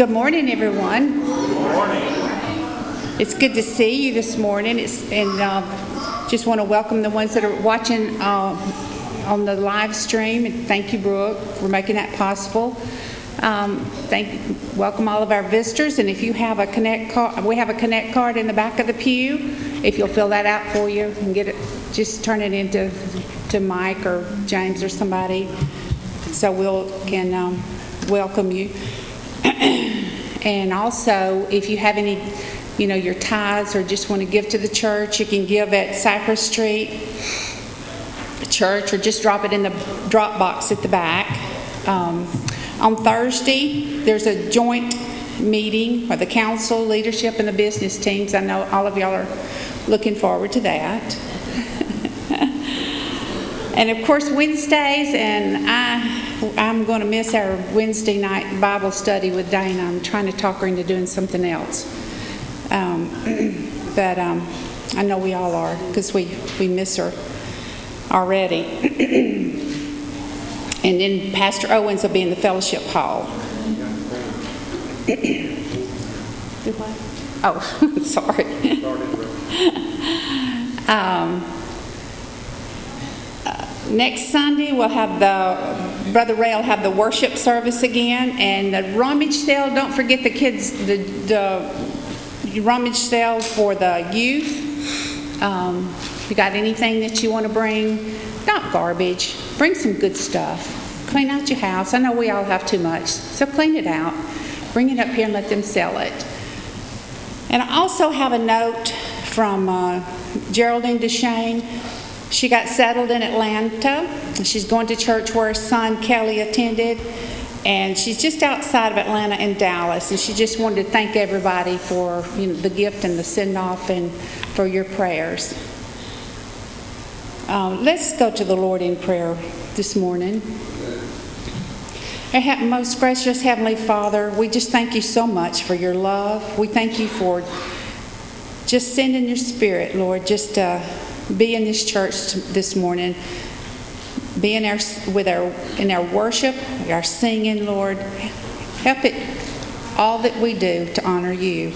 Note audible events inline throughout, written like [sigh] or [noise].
Good morning, everyone. Good morning. It's good to see you this morning. It's, and uh, just want to welcome the ones that are watching uh, on the live stream. And thank you, Brooke, for making that possible. Um, thank, welcome all of our visitors. And if you have a connect card, we have a connect card in the back of the pew. If you'll fill that out for you and get it, just turn it into to Mike or James or somebody, so we'll can um, welcome you. [clears throat] and also, if you have any, you know, your tithes or just want to give to the church, you can give at Cypress Street Church or just drop it in the drop box at the back. Um, on Thursday, there's a joint meeting for the council, leadership, and the business teams. I know all of y'all are looking forward to that. [laughs] and of course, Wednesdays, and I, I'm going to miss our Wednesday night Bible study with Dana. I'm trying to talk her into doing something else. Um, [clears throat] but um, I know we all are because we, we miss her already. [clears throat] And then Pastor Owens will be in the fellowship hall. [clears throat] Oh, [laughs] sorry. [laughs] um, next Sunday we'll have the Brother Ray will have the worship service again, and the rummage sale. Don't forget the kids the, the rummage sale for the youth. Um, you got anything that you want to bring, not garbage. Bring some good stuff. Clean out your house. I know we all have too much, so clean it out. Bring it up here and let them sell it. And I also have a note from uh, Geraldine Deshane. She got settled in Atlanta. She's going to church where her son Kelly attended. And she's just outside of Atlanta in Dallas. And she just wanted to thank everybody for you know, the gift and the send off and for your prayers. Um, let's go to the Lord in prayer this morning. Most gracious Heavenly Father, we just thank you so much for your love. We thank you for just sending your spirit, Lord, just uh, be in this church this morning. Be in our, with our, in our worship, our singing, Lord. Help it, all that we do to honor you.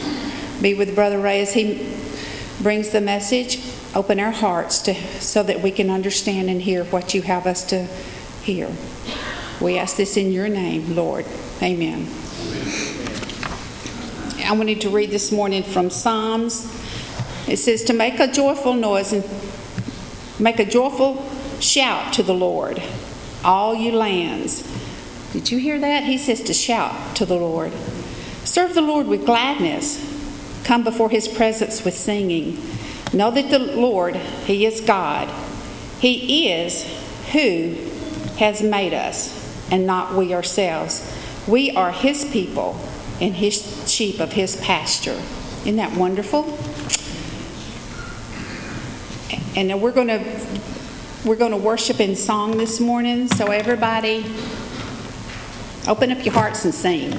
Be with Brother Ray as he brings the message open our hearts to, so that we can understand and hear what you have us to hear. We ask this in your name, Lord. Amen. I wanted to read this morning from Psalms. It says, To make a joyful noise and make a joyful shout to the Lord, all you lands. Did you hear that? He says to shout to the Lord. Serve the Lord with gladness. Come before his presence with singing. Know that the Lord, He is God. He is who has made us, and not we ourselves. We are His people and His sheep of His pasture. Isn't that wonderful? And we're going to we're going to worship in song this morning. So everybody, open up your hearts and sing.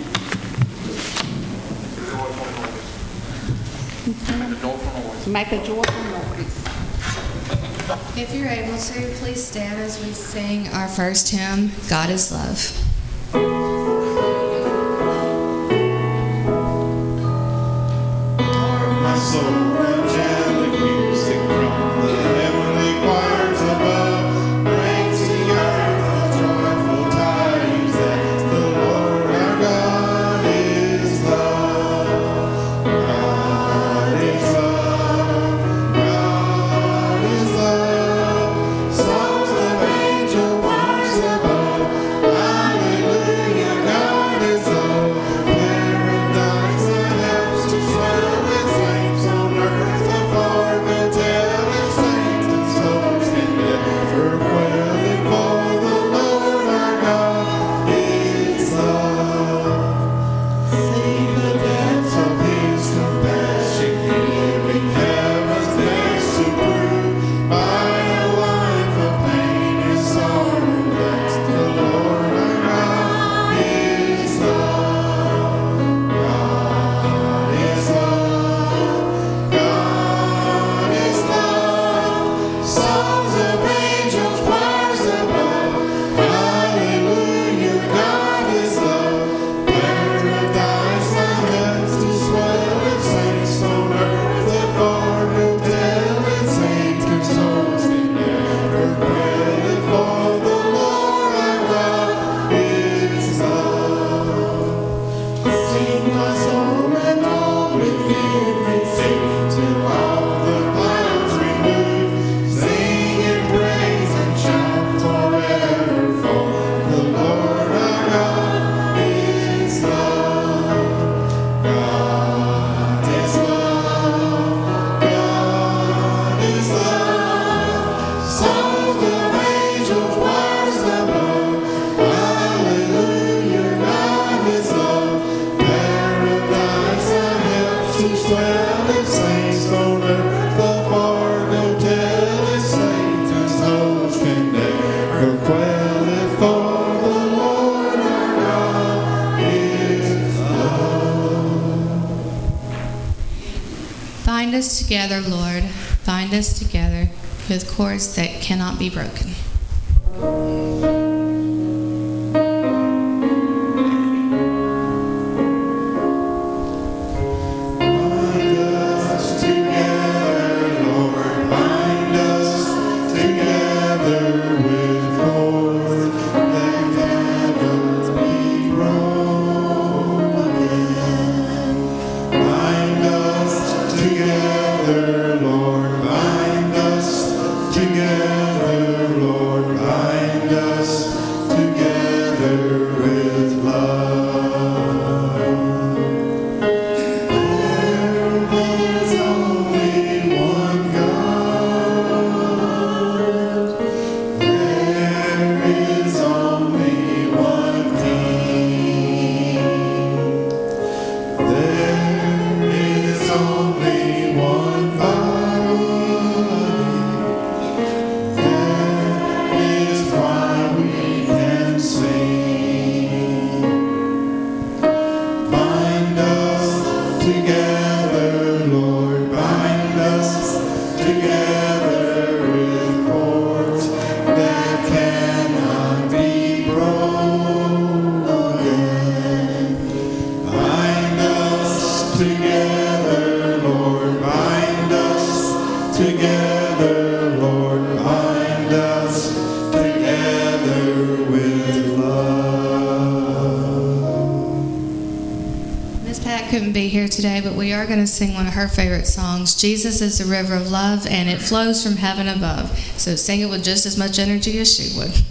Make a joyful noise. If you're able to, please stand as we sing our first hymn, God is Love. Hallelujah. Us together, Lord. Bind us together with cords that cannot be broken. Favorite songs. Jesus is the river of love, and it flows from heaven above. So sing it with just as much energy as she would.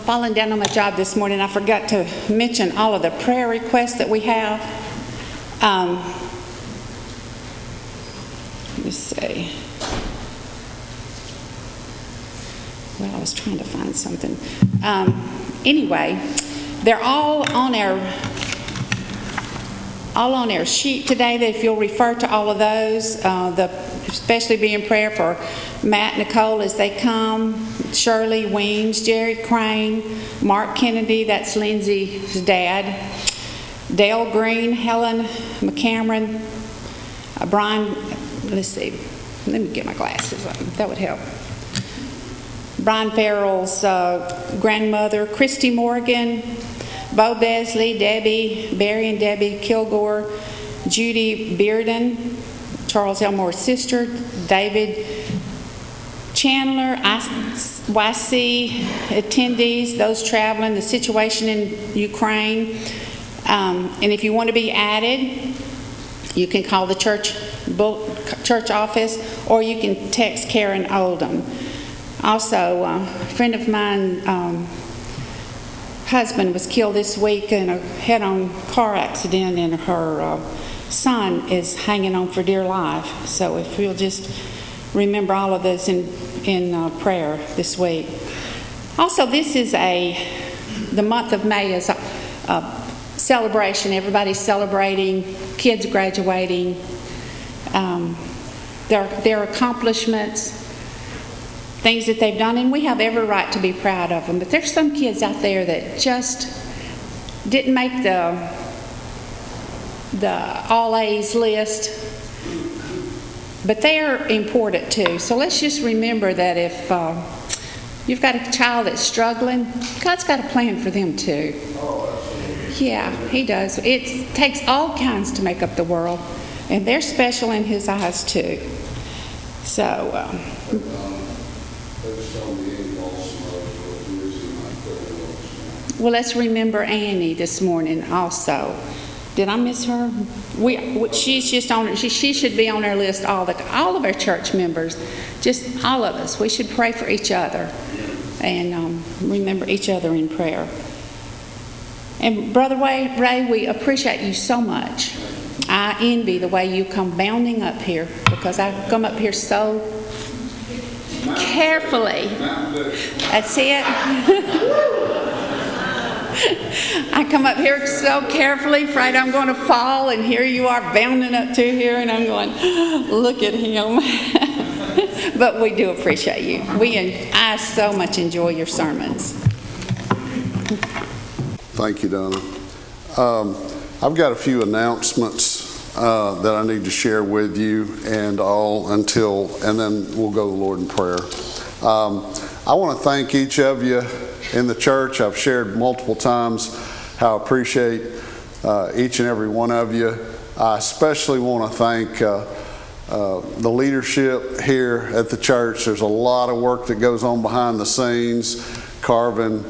Falling down on my job this morning, I forgot to mention all of the prayer requests that we have. Um, let me see. Well, I was trying to find something. Um, anyway, they're all on our all on our sheet today. That if you'll refer to all of those, uh, the especially be in prayer for Matt, Nicole as they come, Shirley Weems, Jerry Crane, Mark Kennedy, that's Lindsay's dad, Dale Green, Helen McCameron, uh, Brian, let's see, let me get my glasses on, that would help. Brian Farrell's uh, grandmother, Christy Morgan, Bo Besley, Debbie, Barry and Debbie Kilgore, Judy Bearden, Charles Elmore's sister, David Chandler, YC attendees, those traveling, the situation in Ukraine. Um, and if you want to be added, you can call the church church office or you can text Karen Oldham. Also, a friend of mine, um, husband was killed this week in a head-on car accident, and her uh, son is hanging on for dear life. So if we'll just remember all of this in in uh, prayer this week. Also, this is a the month of May is a, a celebration. Everybody's celebrating, kids graduating, um, their their accomplishments, things that they've done, and we have every right to be proud of them. But there's some kids out there that just didn't make the the all A's list but they are important too. So let's just remember that if uh, you've got a child that's struggling, God's got a plan for them too. Yeah, He does. It takes all kinds to make up the world, and they're special in His eyes too. So. Um, well, let's remember Annie this morning also. Did I miss her? We, she's just on. She, she should be on our list. All the all of our church members, just all of us. We should pray for each other, and um, remember each other in prayer. And brother Ray, Ray, we appreciate you so much. I envy the way you come bounding up here because I come up here so carefully. That's it. [laughs] [laughs] I come up here so carefully, afraid I'm going to fall, and here you are bounding up to here, and I'm going, [gasps] look at him. [laughs] but we do appreciate you. We, I so much enjoy your sermons. Thank you, Donna. Um, I've got a few announcements uh, that I need to share with you, and all until, and then we'll go to the Lord in prayer. Um, I want to thank each of you in the church. I've shared multiple times how I appreciate uh, each and every one of you. I especially want to thank uh, uh, the leadership here at the church. There's a lot of work that goes on behind the scenes. Carvin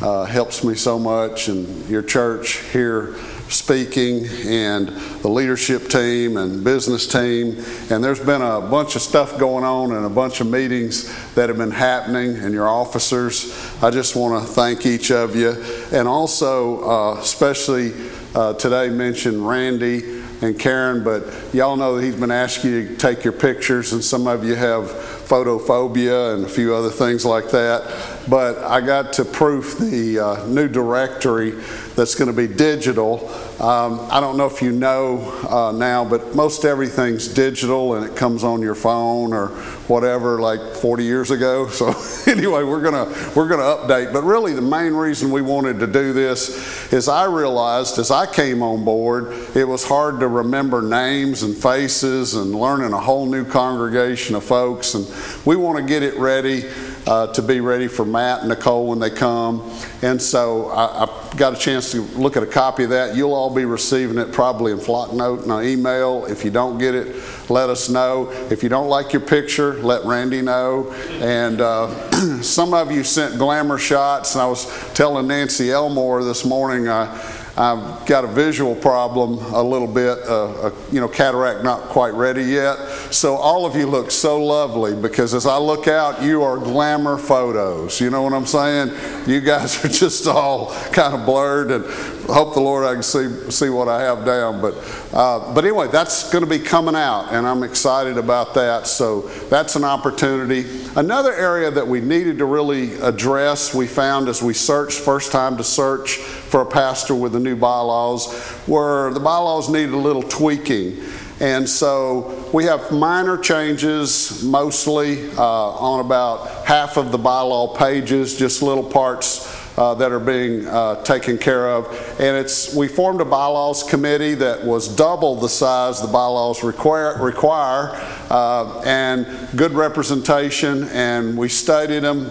uh, helps me so much, and your church here speaking and the leadership team and business team. And there's been a bunch of stuff going on and a bunch of meetings that have been happening and your officers. I just want to thank each of you. And also, uh, especially uh, today, mention Randy and Karen, but y'all know that he's been asking you to take your pictures, and some of you have photophobia and a few other things like that. But I got to proof the uh, new directory that's going to be digital. Um, I don't know if you know uh, now, but most everything's digital and it comes on your phone or whatever, like 40 years ago. [laughs] So anyway, we're gonna we're gonna update. But really, the main reason we wanted to do this is I realized as I came on board, it was hard to remember names and faces and learning a whole new congregation of folks, and we want to get it ready uh, to be ready for Matt and Nicole when they come. And so I, I, got a chance to look at a copy of that. You'll all be receiving it probably in Flocknote and an email. If you don't get it, let us know. If you don't like your picture, let Randy know. And uh, [clears throat] some of you sent glamour shots, and I was telling Nancy Elmore this morning. Uh, I've got a visual problem a little bit, uh, a, you know, cataract not quite ready yet. So all of you look so lovely because as I look out, you are glamour photos. You know what I'm saying? You guys are [laughs] just all kind of blurred, and hope the Lord I can see see what I have down. But uh, but anyway, that's going to be coming out, and I'm excited about that. So that's an opportunity. Another area that we needed to really address, we found as we searched first time to search for a pastor with the new bylaws, where the bylaws needed a little tweaking. And so we have minor changes, mostly uh, on about half of the bylaw pages, just little parts uh, that are being uh, taken care of. And it's we formed a bylaws committee that was double the size the bylaws require, require uh, and good representation. And we studied them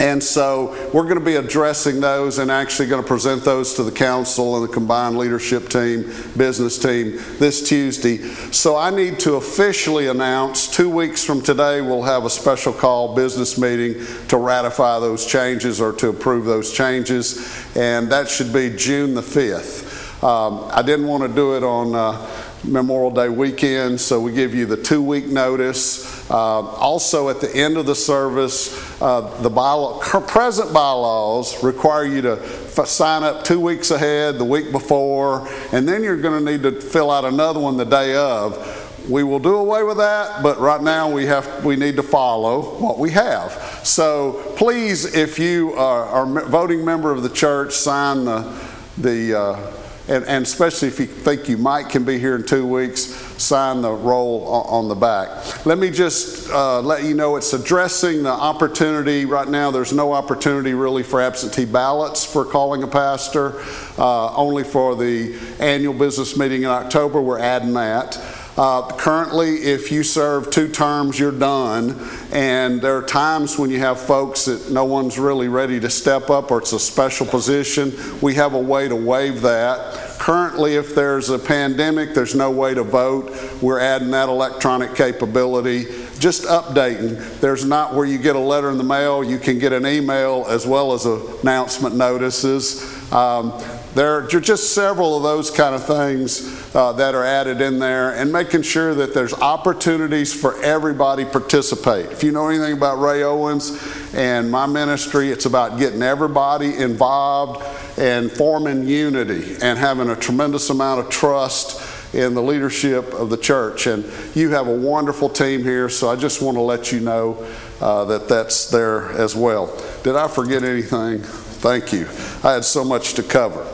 And so we're going to be addressing those and actually going to present those to the council and the combined leadership team, business team this Tuesday. So I need to officially announce two weeks from today we'll have a special call business meeting to ratify those changes or to approve those changes. And that should be June the 5th. Um, I didn't want to do it on uh, Memorial Day weekend, so we give you the two week notice. Uh, also, at the end of the service, uh, the bylaw, present bylaws require you to f- sign up two weeks ahead, the week before, and then you're going to need to fill out another one the day of. We will do away with that, but right now we have we need to follow what we have. So please, if you are, are a voting member of the church, sign the the. Uh, and, and, especially if you think you might can be here in two weeks, sign the roll on, the back. Let me just uh, let you know it's addressing the opportunity. Right now, there's no opportunity really for absentee ballots for calling a pastor, uh, only for the annual business meeting in October. We're adding that. Uh, currently, if you serve two terms, you're done. And there are times when you have folks that no one's really ready to step up or it's a special position. We have a way to waive that. Currently, if there's a pandemic, there's no way to vote. We're adding that electronic capability. Just updating. There's not where you get a letter in the mail, you can get an email as well as announcement notices. Um, there are just several of those kind of things uh, that are added in there and making sure that there's opportunities for everybody participate. If you know anything about Ray Owens and my ministry, it's about getting everybody involved and forming unity and having a tremendous amount of trust in the leadership of the church. And you have a wonderful team here, so I just want to let you know uh, that that's there as well. Did I forget anything? Thank you. I had so much to cover.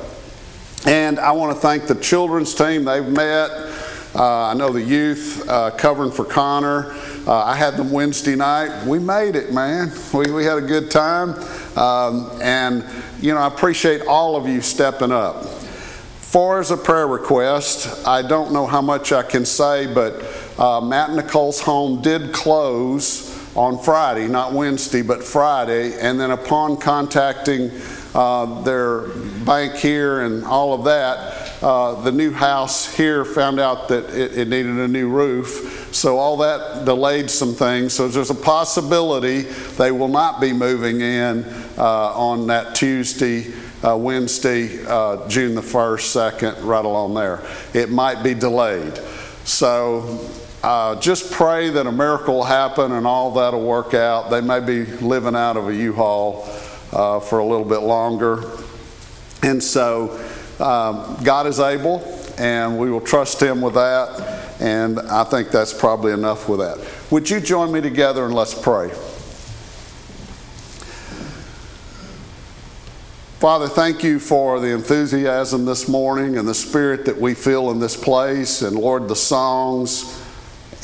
And I want to thank the children's team. They've met. Uh, I know the youth uh, covering for Connor. Uh, I had them Wednesday night. We made it, man. We, we had a good time. Um, and, you know, I appreciate all of you stepping up. Far as a prayer request, I don't know how much I can say, but uh, Matt Nicole's home did close on Friday, not Wednesday, but Friday. And then upon contacting uh, their bank here and all of that, uh, the new house here found out that it, it, needed a new roof. So all that delayed some things. So there's a possibility they will not be moving in uh, on that Tuesday. Uh, Wednesday, uh, June the 1st, 2nd, right along there. It might be delayed. So uh, just pray that a miracle will happen and all that'll work out. They may be living out of a U-Haul uh, for a little bit longer. And so um, God is able, and we will trust Him with that. And I think that's probably enough with that. Would you join me together and let's pray? Father, thank you for the enthusiasm this morning and the spirit that we feel in this place. And Lord, the songs,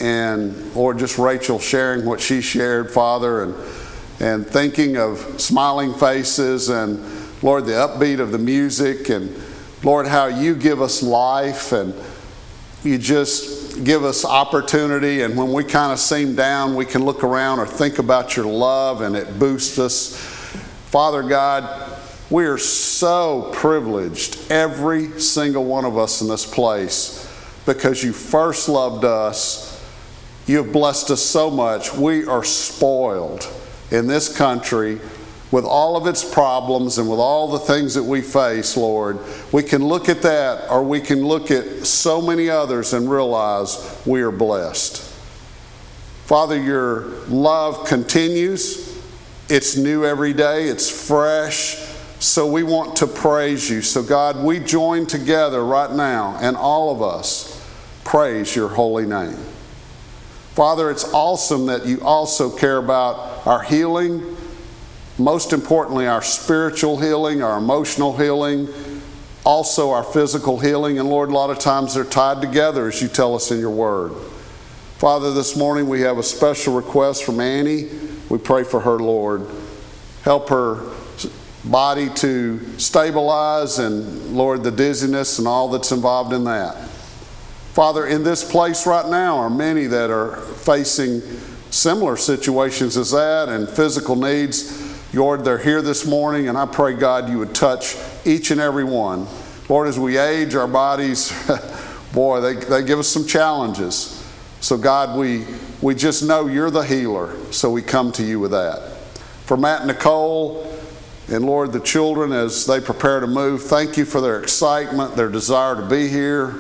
and Lord, just Rachel sharing what she shared, Father, and and thinking of smiling faces and Lord, the upbeat of the music and Lord, how you give us life and you just give us opportunity. And when we kind of seem down, we can look around or think about your love and it boosts us. Father God, we are so privileged, every single one of us in this place, because you first loved us. You have blessed us so much. We are spoiled in this country with all of its problems and with all the things that we face, Lord, we can look at that or we can look at so many others and realize we are blessed. Father, your love continues. It's new every day, it's fresh. So we want to praise you. So, God, we join together right now, and all of us praise your holy name. Father, it's awesome that you also care about our healing, most importantly, our spiritual healing, our emotional healing, also our physical healing. And Lord, a lot of times they're tied together as you tell us in your word. Father, this morning we have a special request from Annie. We pray for her, Lord. Help her body to stabilize and, Lord, the dizziness and all that's involved in that. Father, in this place right now are many that are facing similar situations as that and physical needs. Lord, they're here this morning, and I pray, God, you would touch each and every one. Lord, as we age, our bodies, [laughs] boy, they, they give us some challenges. So, God, we, we just know you're the healer, so we come to you with that. For Matt and Nicole, and Lord, the children, as they prepare to move, thank you for their excitement, their desire to be here.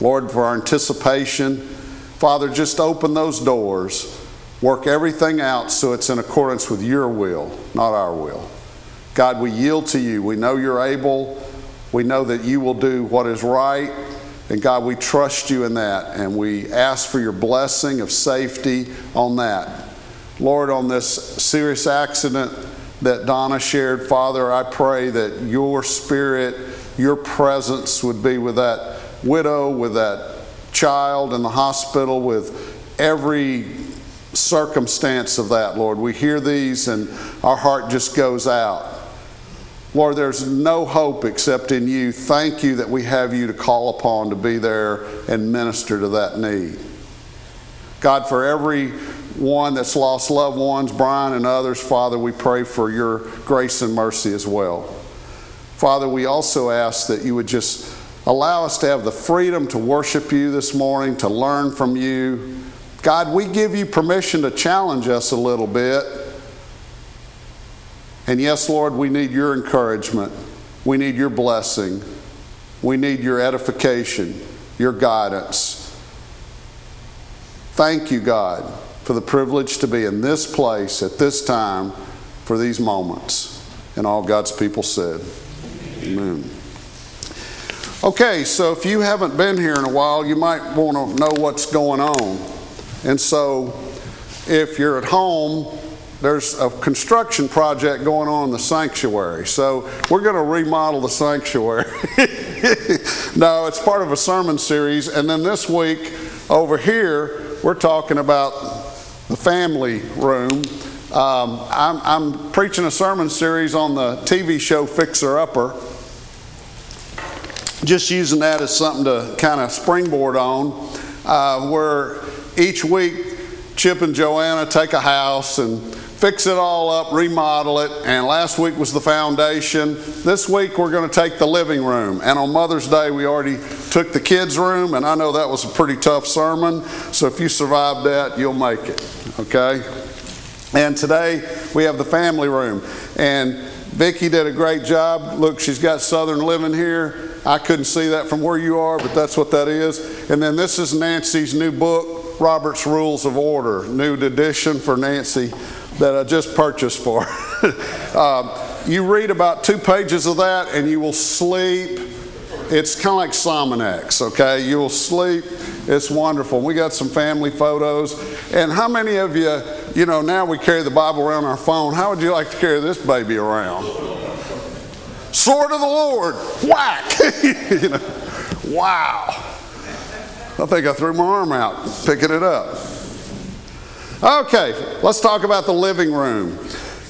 Lord, for our anticipation. Father, just open those doors. Work everything out so it's in accordance with your will, not our will. God, we yield to you. We know you're able. We know that you will do what is right. And God, we trust you in that. And we ask for your blessing of safety on that. Lord, on this serious accident that Donna shared, Father, I pray that your spirit, your presence would be with that widow, with that child in the hospital, with every circumstance of that, Lord. We hear these and our heart just goes out. Lord, there's no hope except in you. Thank you that we have you to call upon to be there and minister to that need. God, for every one that's lost loved ones, Brian and others, Father, we pray for your grace and mercy as well. Father, we also ask that you would just allow us to have the freedom to worship you this morning, to learn from you. God, we give you permission to challenge us a little bit. And yes, Lord, we need your encouragement. We need your blessing. We need your edification, your guidance. Thank you, God, for the privilege to be in this place at this time for these moments. And all God's people said, Amen. Okay, so if you haven't been here in a while, you might want to know what's going on. And so if you're at home, there's a construction project going on in the sanctuary. So we're going to remodel the sanctuary. [laughs] no, it's part of a sermon series. And then this week over here, we're talking about the family room. Um, I'm, I'm preaching a sermon series on the TV show Fixer Upper. Just using that as something to kind of springboard on, uh, where each week Chip and Joanna take a house and fix it all up, remodel it. And last week was the foundation. This week we're going to take the living room. And on Mother's Day we already took the kids' room, and I know that was a pretty tough sermon. So if you survived that, you'll make it. Okay? And today we have the family room. And Vicki did a great job. Look, she's got Southern Living here. I couldn't see that from where you are, but that's what that is. And then this is Nancy's new book, Robert's Rules of Order, new edition for Nancy that I just purchased for. [laughs] um, you read about two pages of that and you will sleep. It's kind of like Sominex, okay? You will sleep. It's wonderful. We got some family photos. And how many of you, you know, now we carry the Bible around our phone. How would you like to carry this baby around? Sword of the Lord, whack! [laughs] you know, wow. I think I threw my arm out picking it up. Okay, let's talk about the living room.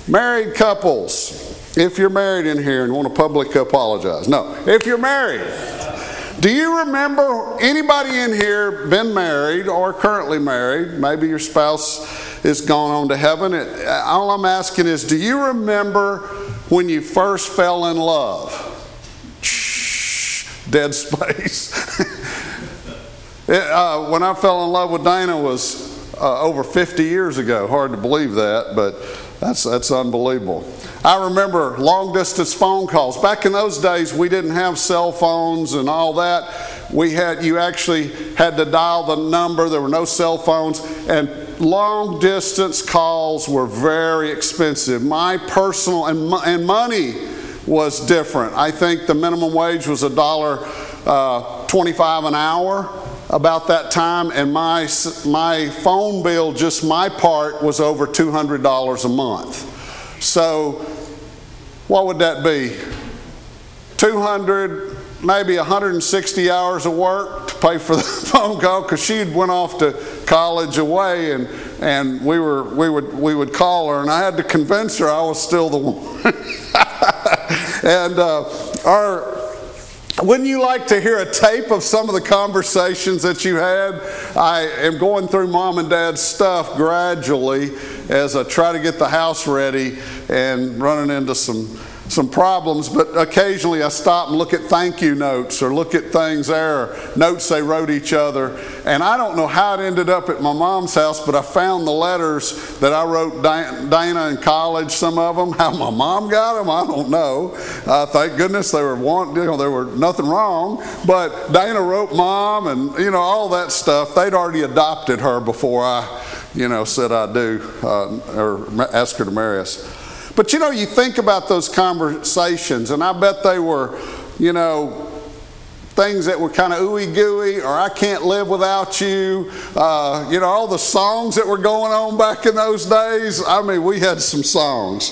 Married couples, if you're married in here and want to publicly apologize. No, if you're married, do you remember anybody in here been married or currently married? Maybe your spouse is gone on to heaven. All I'm asking is, do you remember when you first fell in love? Dead space. [laughs] it, uh, when I fell in love with Dana was uh, over 50 years ago. Hard to believe that, but that's, that's unbelievable. I remember long distance phone calls. Back in those days, we didn't have cell phones and all that. We had, you actually had to dial the number, there were no cell phones, and long distance calls were very expensive. My personal, and, and money was different. I think the minimum wage was a dollar uh, 25 an hour about that time, and my, my phone bill, just my part, was over $200 a month. So, what would that be? 200, maybe 160 hours of work to pay for the [laughs] phone call because she had went off to college away, and, and we, were, we, would, we would call her, and I had to convince her I was still the [laughs] one. and uh, our Wouldn't you like to hear a tape of some of the conversations that you had? I am going through mom and dad's stuff gradually as I try to get the house ready and running into some some problems, but occasionally I stop and look at thank you notes or look at things there, notes they wrote each other. And I don't know how it ended up at my mom's house, but I found the letters that I wrote Dana in college, some of them. [laughs] How my mom got them, I don't know. Uh, thank goodness they were one, you know, there were nothing wrong. But Dana wrote mom and, you know, all that stuff. They'd already adopted her before I, you know, said I do uh, or asked her to marry us. But you know, you think about those conversations, and I bet they were, you know, things that were kind of ooey gooey, or I can't live without you. Uh, you know, all the songs that were going on back in those days. I mean, we had some songs.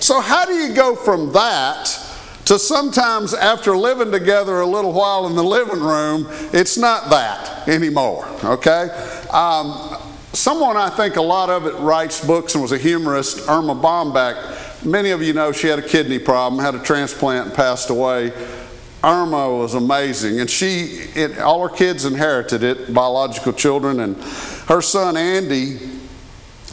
So, how do you go from that to sometimes after living together a little while in the living room, it's not that anymore, okay? Um, Someone I think a lot of it writes books and was a humorist, Erma Bombeck. Many of you know she had a kidney problem, had a transplant, and passed away. Irma was amazing, and she, it, all her kids inherited it, biological children, and her son Andy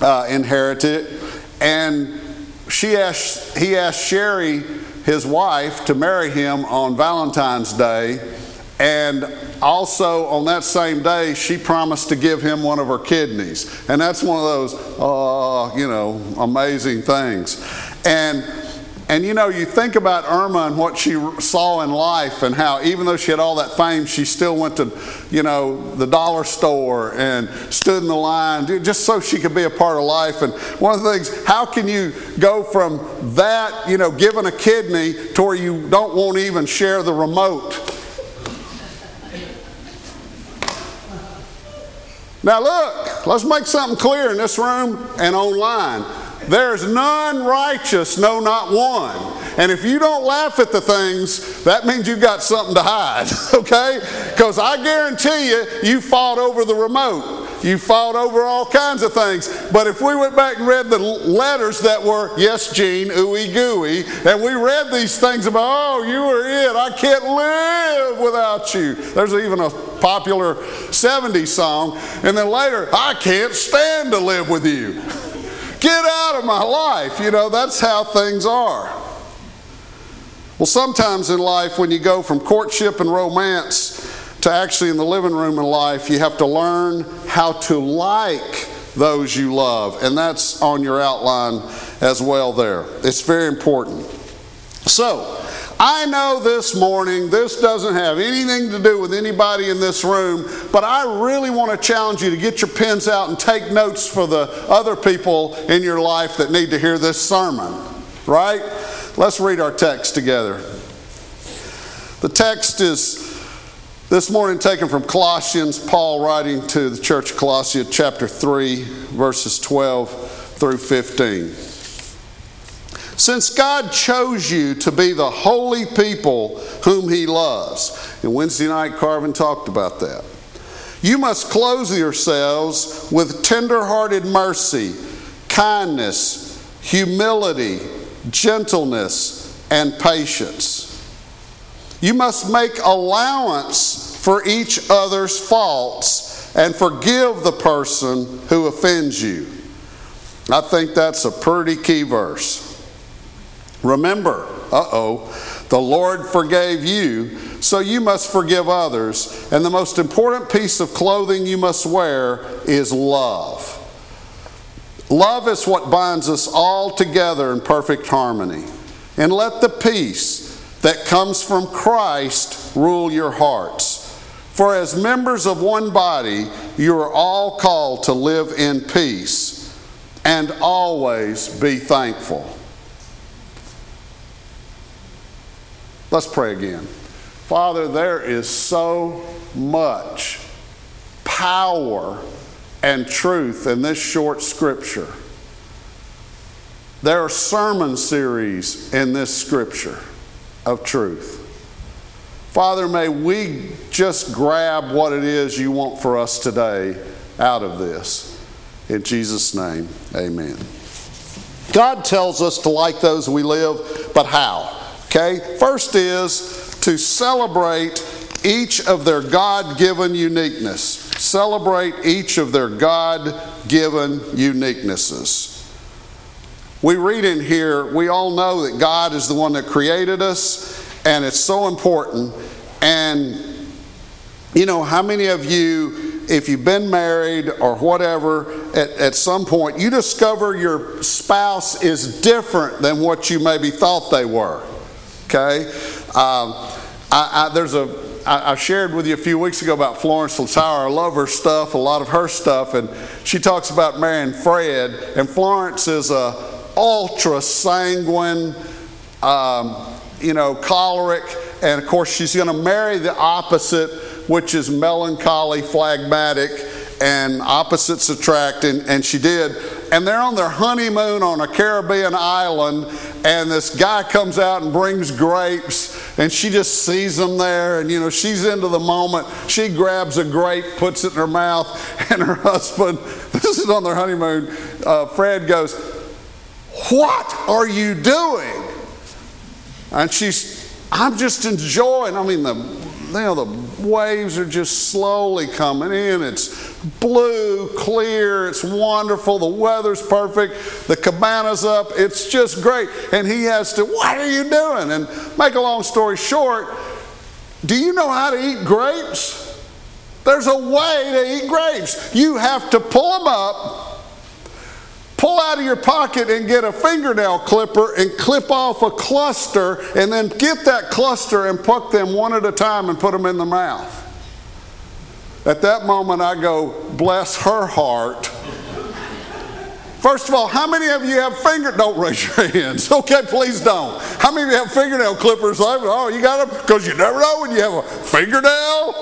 uh, inherited it. And she asked, he asked Sherry, his wife, to marry him on Valentine's Day, and also, on that same day, she promised to give him one of her kidneys. And that's one of those, uh, you know, amazing things. And and you know, you think about Erma and what she saw in life, and how even though she had all that fame, she still went to, you know, the dollar store and stood in the line just so she could be a part of life. And one of the things, how can you go from that, you know, giving a kidney to where you don't want to even share the remote? Now, look, let's make something clear in this room and online. There's none righteous, no, not one. And if you don't laugh at the things, that means you've got something to hide, [laughs] okay? Because I guarantee you, you fought over the remote. You fought over all kinds of things. But if we went back and read the letters that were, yes, Gene, ooey gooey, and we read these things about, oh, you were it, I can't live without you. There's even a popular 70s song. And then later, I can't stand to live with you. Get out of my life. You know, that's how things are. Well, sometimes in life, when you go from courtship and romance to actually in the living room in life, you have to learn how to like those you love. And that's on your outline as well there. It's very important. So, I know this morning this doesn't have anything to do with anybody in this room, but I really want to challenge you to get your pens out and take notes for the other people in your life that need to hear this sermon, right? Let's read our text together. The text is this morning, taken from Colossians, Paul writing to the church of Colossia, chapter 3, verses 12 through 15. Since God chose you to be the holy people whom He loves, and Wednesday night Carvin talked about that, you must clothe yourselves with tender-hearted mercy, kindness, humility, gentleness, and patience. You must make allowance for each other's faults and forgive the person who offends you. I think that's a pretty key verse. Remember, uh oh, the Lord forgave you, so you must forgive others. And the most important piece of clothing you must wear is love. Love is what binds us all together in perfect harmony. And let the peace that comes from Christ rule your hearts. For as members of one body, you are all called to live in peace and always be thankful. Let's pray again. Father, there is so much power and truth in this short scripture. There are sermon series in this scripture of truth. Father, may we just grab what it is you want for us today out of this. In Jesus' name, amen. God tells us to like those we live, but how? Okay? First is to celebrate each of their God given uniqueness. Celebrate each of their God given uniquenesses. We read in here, we all know that God is the one that created us, and it's so important. And, you know, how many of you, if you've been married or whatever, at, at some point, you discover your spouse is different than what you maybe thought they were? Okay? Um, I, I, there's a I, shared with you a few weeks ago about Florence Littauer. I love her stuff, a lot of her stuff, and she talks about marrying Fred. And Florence is a ultra sanguine, um, you know, choleric, and of course she's going to marry the opposite, which is melancholy, phlegmatic, and opposites attract, and, and she did. And they're on their honeymoon on a Caribbean island, and this guy comes out and brings grapes and she just sees them there and you know she's into the moment she grabs a grape puts it in her mouth [laughs] and her husband [laughs] this is on their honeymoon uh, fred goes what are you doing? And she's i'm just enjoying i mean the you know the waves are just slowly coming in. It's blue clear it's wonderful the weather's perfect the cabana's up it's just great. And he has to what are you doing? And make a long story short do you know how to eat grapes? There's a way to eat grapes. You have to pull them up pull out of your pocket and get a fingernail clipper and clip off a cluster and then get that cluster and pluck them one at a time and put them in the mouth. At that moment, I go, bless her heart. First of all, how many of you have finger? Don't raise your hands. [laughs] Okay, please don't. How many of you have fingernail clippers? Oh, you got them because you never know when you have a fingernail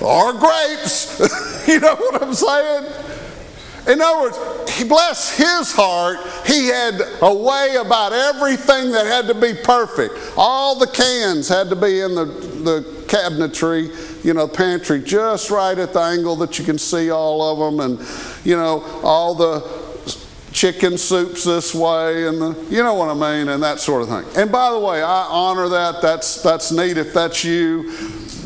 [laughs] or grapes. [laughs] you know what I'm saying? In other words, he bless his heart, he had a way about everything that had to be perfect. All the cans had to be in the, the cabinetry, you know, pantry, just right at the angle that you can see all of them, and, you know, all the chicken soups this way, and the, you know what I mean, and that sort of thing. And by the way, I honor that. That's, that's neat if that's you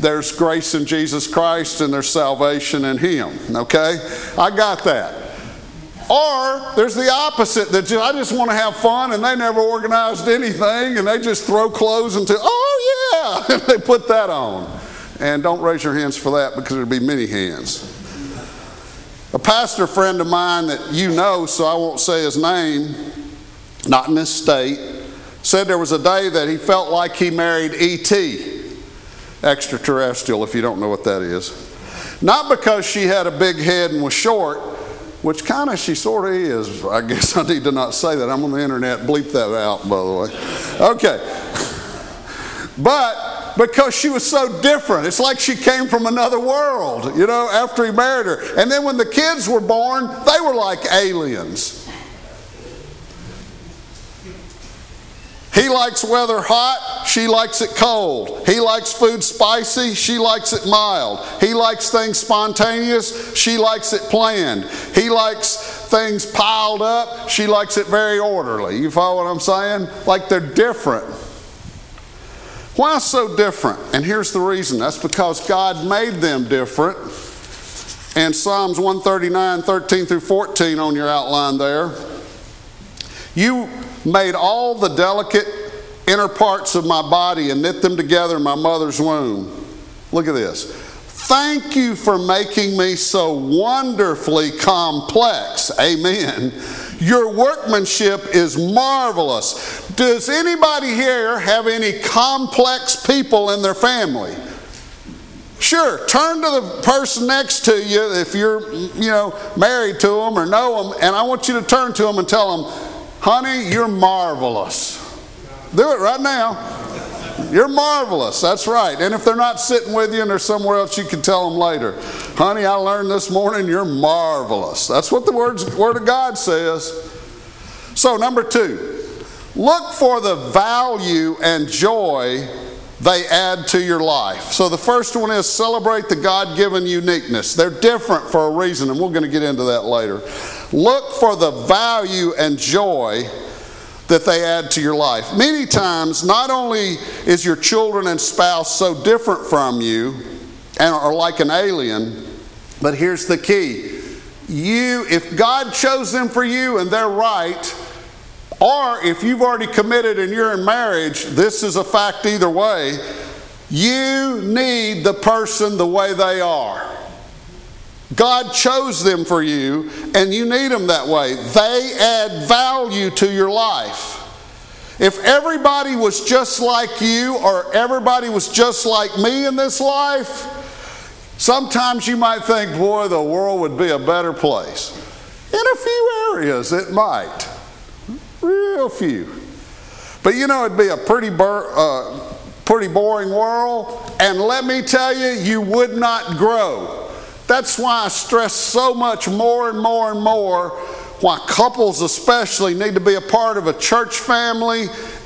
there's grace in Jesus Christ and there's salvation in Him. Okay? I got that. Or there's the opposite that just, I just want to have fun and they never organized anything and they just throw clothes into, oh yeah, [laughs] and they put that on. And don't raise your hands for that because there'll be many hands. A pastor friend of mine that you know, so I won't say his name, not in this state, said there was a day that he felt like he married E.T., extraterrestrial, if you don't know what that is. Not because she had a big head and was short, which kind of she sort of is. I guess I need to not say that. I'm on the internet. Bleep that out, by the way. Okay. But because she was so different, it's like she came from another world, you know, after he married her. And then when the kids were born, they were like aliens. He likes weather hot, she likes it cold. He likes food spicy, she likes it mild. He likes things spontaneous, she likes it planned. He likes things piled up, she likes it very orderly. You follow what I'm saying? Like they're different. Why so different? And here's the reason that's because God made them different. And Psalms 139, 13 through 14 on your outline there. You made all the delicate inner parts of my body and knit them together in my mother's womb. Look at this. Thank you for making me so wonderfully complex. Amen. Your workmanship is marvelous. Does anybody here have any complex people in their family? Sure, turn to the person next to you if you're, you know, married to them or know them, and I want you to turn to them and tell them, Honey, you're marvelous. Do it right now. You're marvelous. That's right. And if they're not sitting with you and they're somewhere else, you can tell them later. Honey, I learned this morning you're marvelous. That's what the words, Word of God says. So, number two, look for the value and joy they add to your life. So, the first one is celebrate the God given uniqueness. They're different for a reason, and we're going to get into that later. Look for the value and joy that they add to your life. Many times, not only is your children and spouse so different from you and are like an alien, but here's the key. You, if God chose them for you and they're right, or if you've already committed and you're in marriage, this is a fact either way, you need the person the way they are. God chose them for you, and you need them that way. They add value to your life. If everybody was just like you, or everybody was just like me in this life, sometimes you might think, boy, the world would be a better place. In a few areas, it might. Real few. But you know, it'd be a pretty, bur- uh, pretty boring world, and let me tell you, you would not grow. That's why I stress so much more and more and more why couples, especially, need to be a part of a church family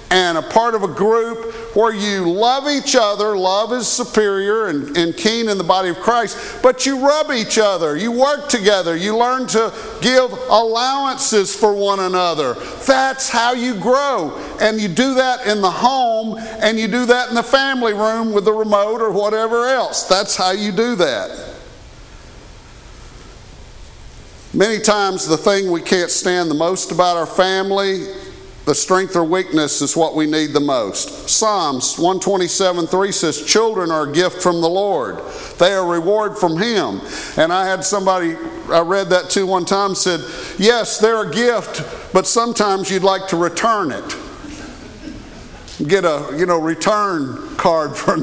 and a part of a group where you love each other. Love is superior and, and keen in the body of Christ, but you rub each other. You work together. You learn to give allowances for one another. That's how you grow. And you do that in the home and you do that in the family room with the remote or whatever else. That's how you do that. Many times, the thing we can't stand the most about our family, the strength or weakness, is what we need the most. Psalms 127 3 says, Children are a gift from the Lord, they are a reward from Him. And I had somebody, I read that too one time, said, Yes, they're a gift, but sometimes you'd like to return it. Get a, you know, return card [laughs] for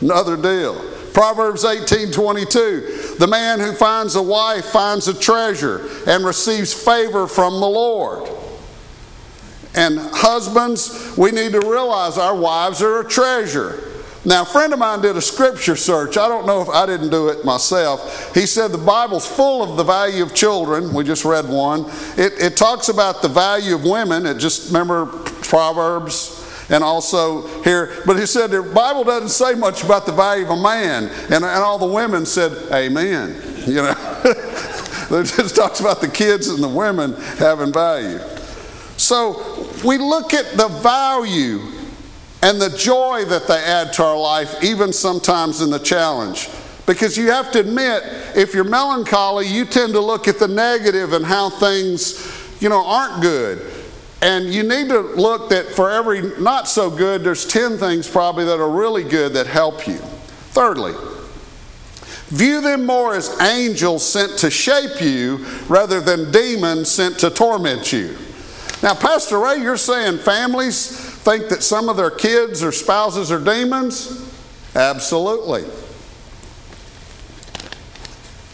another deal. Proverbs 18 22. The man who finds a wife finds a treasure and receives favor from the Lord. And husbands, we need to realize our wives are a treasure. Now, a friend of mine did a scripture search. I don't know if I didn't do it myself. He said the Bible's full of the value of children. We just read one. It, it talks about the value of women. It just, remember Proverbs and also here, but he said the Bible doesn't say much about the value of a man. And, and all the women said, Amen. You know, [laughs] it just talks about the kids and the women having value. So we look at the value and the joy that they add to our life, even sometimes in the challenge. Because you have to admit, if you're melancholy, you tend to look at the negative and how things, you know, aren't good. And you need to look that for every not so good, there's 10 things probably that are really good that help you. Thirdly, view them more as angels sent to shape you rather than demons sent to torment you. Now, Pastor Ray, you're saying families think that some of their kids or spouses are demons? Absolutely.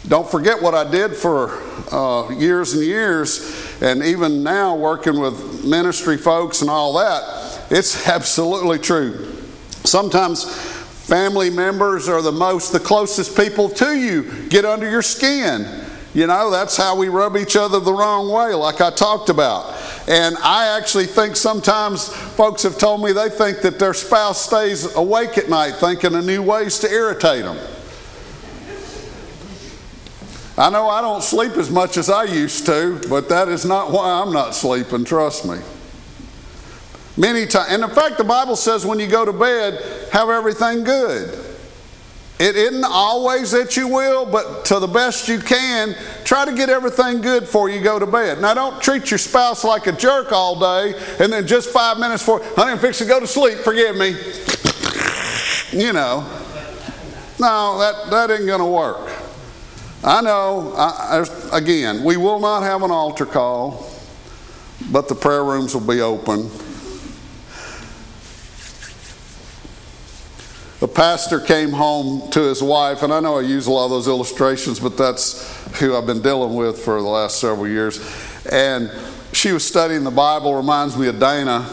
Don't forget what I did for uh, years and years, and even now working with ministry folks and all that. It's [laughs] absolutely true. Sometimes family members are the most, the closest people to you get under your skin. You know, that's how we rub each other the wrong way, like I talked about. And I actually think sometimes folks have told me they think that their spouse stays awake at night thinking of new ways to irritate them. I know I don't sleep as much as I used to, but that is not why I'm not sleeping, trust me. Many times, and in fact, the Bible says when you go to bed, have everything good. It isn't always that you will, but to the best you can, try to get everything good before you go to bed. Now, don't treat your spouse like a jerk all day and then just five minutes for, honey, I'm fixing to go to sleep, forgive me. You know. No, that, that ain't going to work. I know, I, again, we will not have an altar call, but the prayer rooms will be open. The pastor came home to his wife, and I know I use a lot of those illustrations, but that's who I've been dealing with for the last several years. And she was studying the Bible, reminds me of Dana,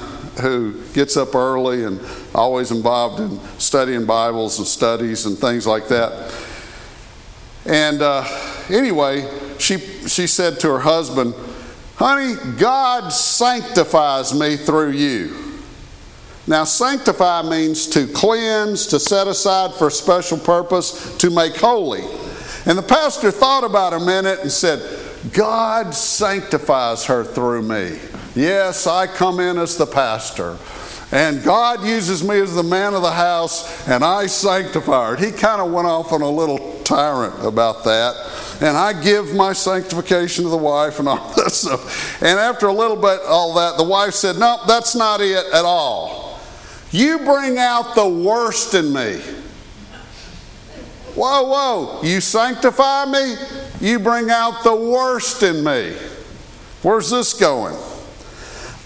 who gets up early and always involved in studying Bibles and studies and things like that. And uh, anyway, she, she said to her husband, Honey, God sanctifies me through you. Now, sanctify means to cleanse, to set aside for a special purpose, to make holy. And the pastor thought about a minute and said, God sanctifies her through me. Yes, I come in as the pastor. And God uses me as the man of the house, and I sanctify it. He kind of went off on a little tyrant about that. And I give my sanctification to the wife and all [laughs] that stuff. And after a little bit, all that, the wife said, No, that's not it at all. You bring out the worst in me. Whoa, whoa. You sanctify me, you bring out the worst in me. Where's this going?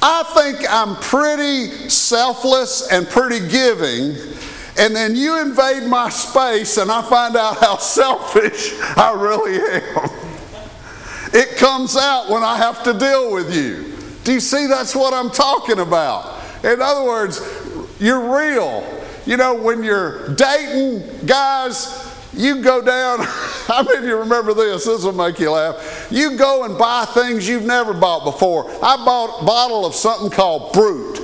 I think I'm pretty selfless and pretty giving, and then you invade my space and I find out how [laughs] selfish I really am. It comes out when I have to deal with you. Do you see that's what I'm talking about? In other words, you're real. You know, when you're dating guys, you go down, how many of you remember this? This will make you laugh. You go and buy things you've never bought before. I bought a bottle of something called Brut.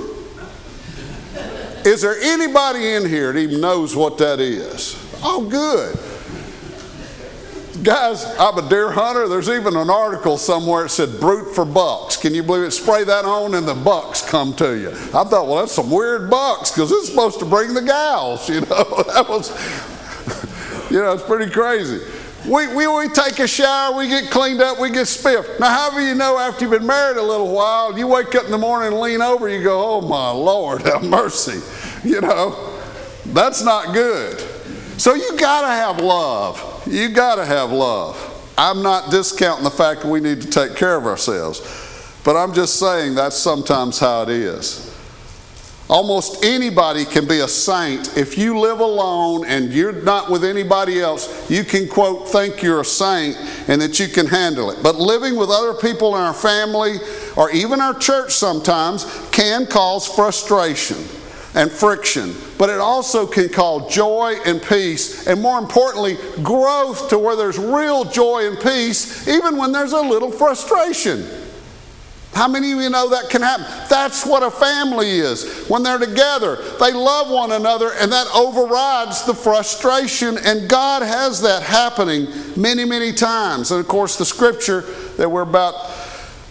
Is there anybody in here that even knows what that is? Oh, good. Guys, I'm a deer hunter. There's even an article somewhere that said brute for bucks. Can you believe it? Spray that on and the bucks come to you. I thought, well, that's some weird bucks because it's supposed to bring the gals, [laughs] you know. That was you know, it's pretty crazy. We, we, we take a shower, we get cleaned up, we get spiffed. Now, however you know after you've been married a little while, you wake up in the morning and lean over, you go, oh my Lord, [laughs] have mercy. You know, that's not good. So you got to have love. You got to have love. I'm not discounting the fact that we need to take care of ourselves, but I'm just saying that's sometimes how it is. Almost anybody can be a saint. If you live alone and you're not with anybody else, you can, quote, think you're a saint and that you can handle it. But living with other people in our family or even our church sometimes can cause frustration and friction. But it also can cause joy and peace, and more importantly, growth to where there's real joy and peace, even when there's a little frustration. How many of you know that can happen? That's what a family is. When they're together, they love one another, and that overrides the frustration. And God has that happening many, many times. And of course, the scripture that we're about,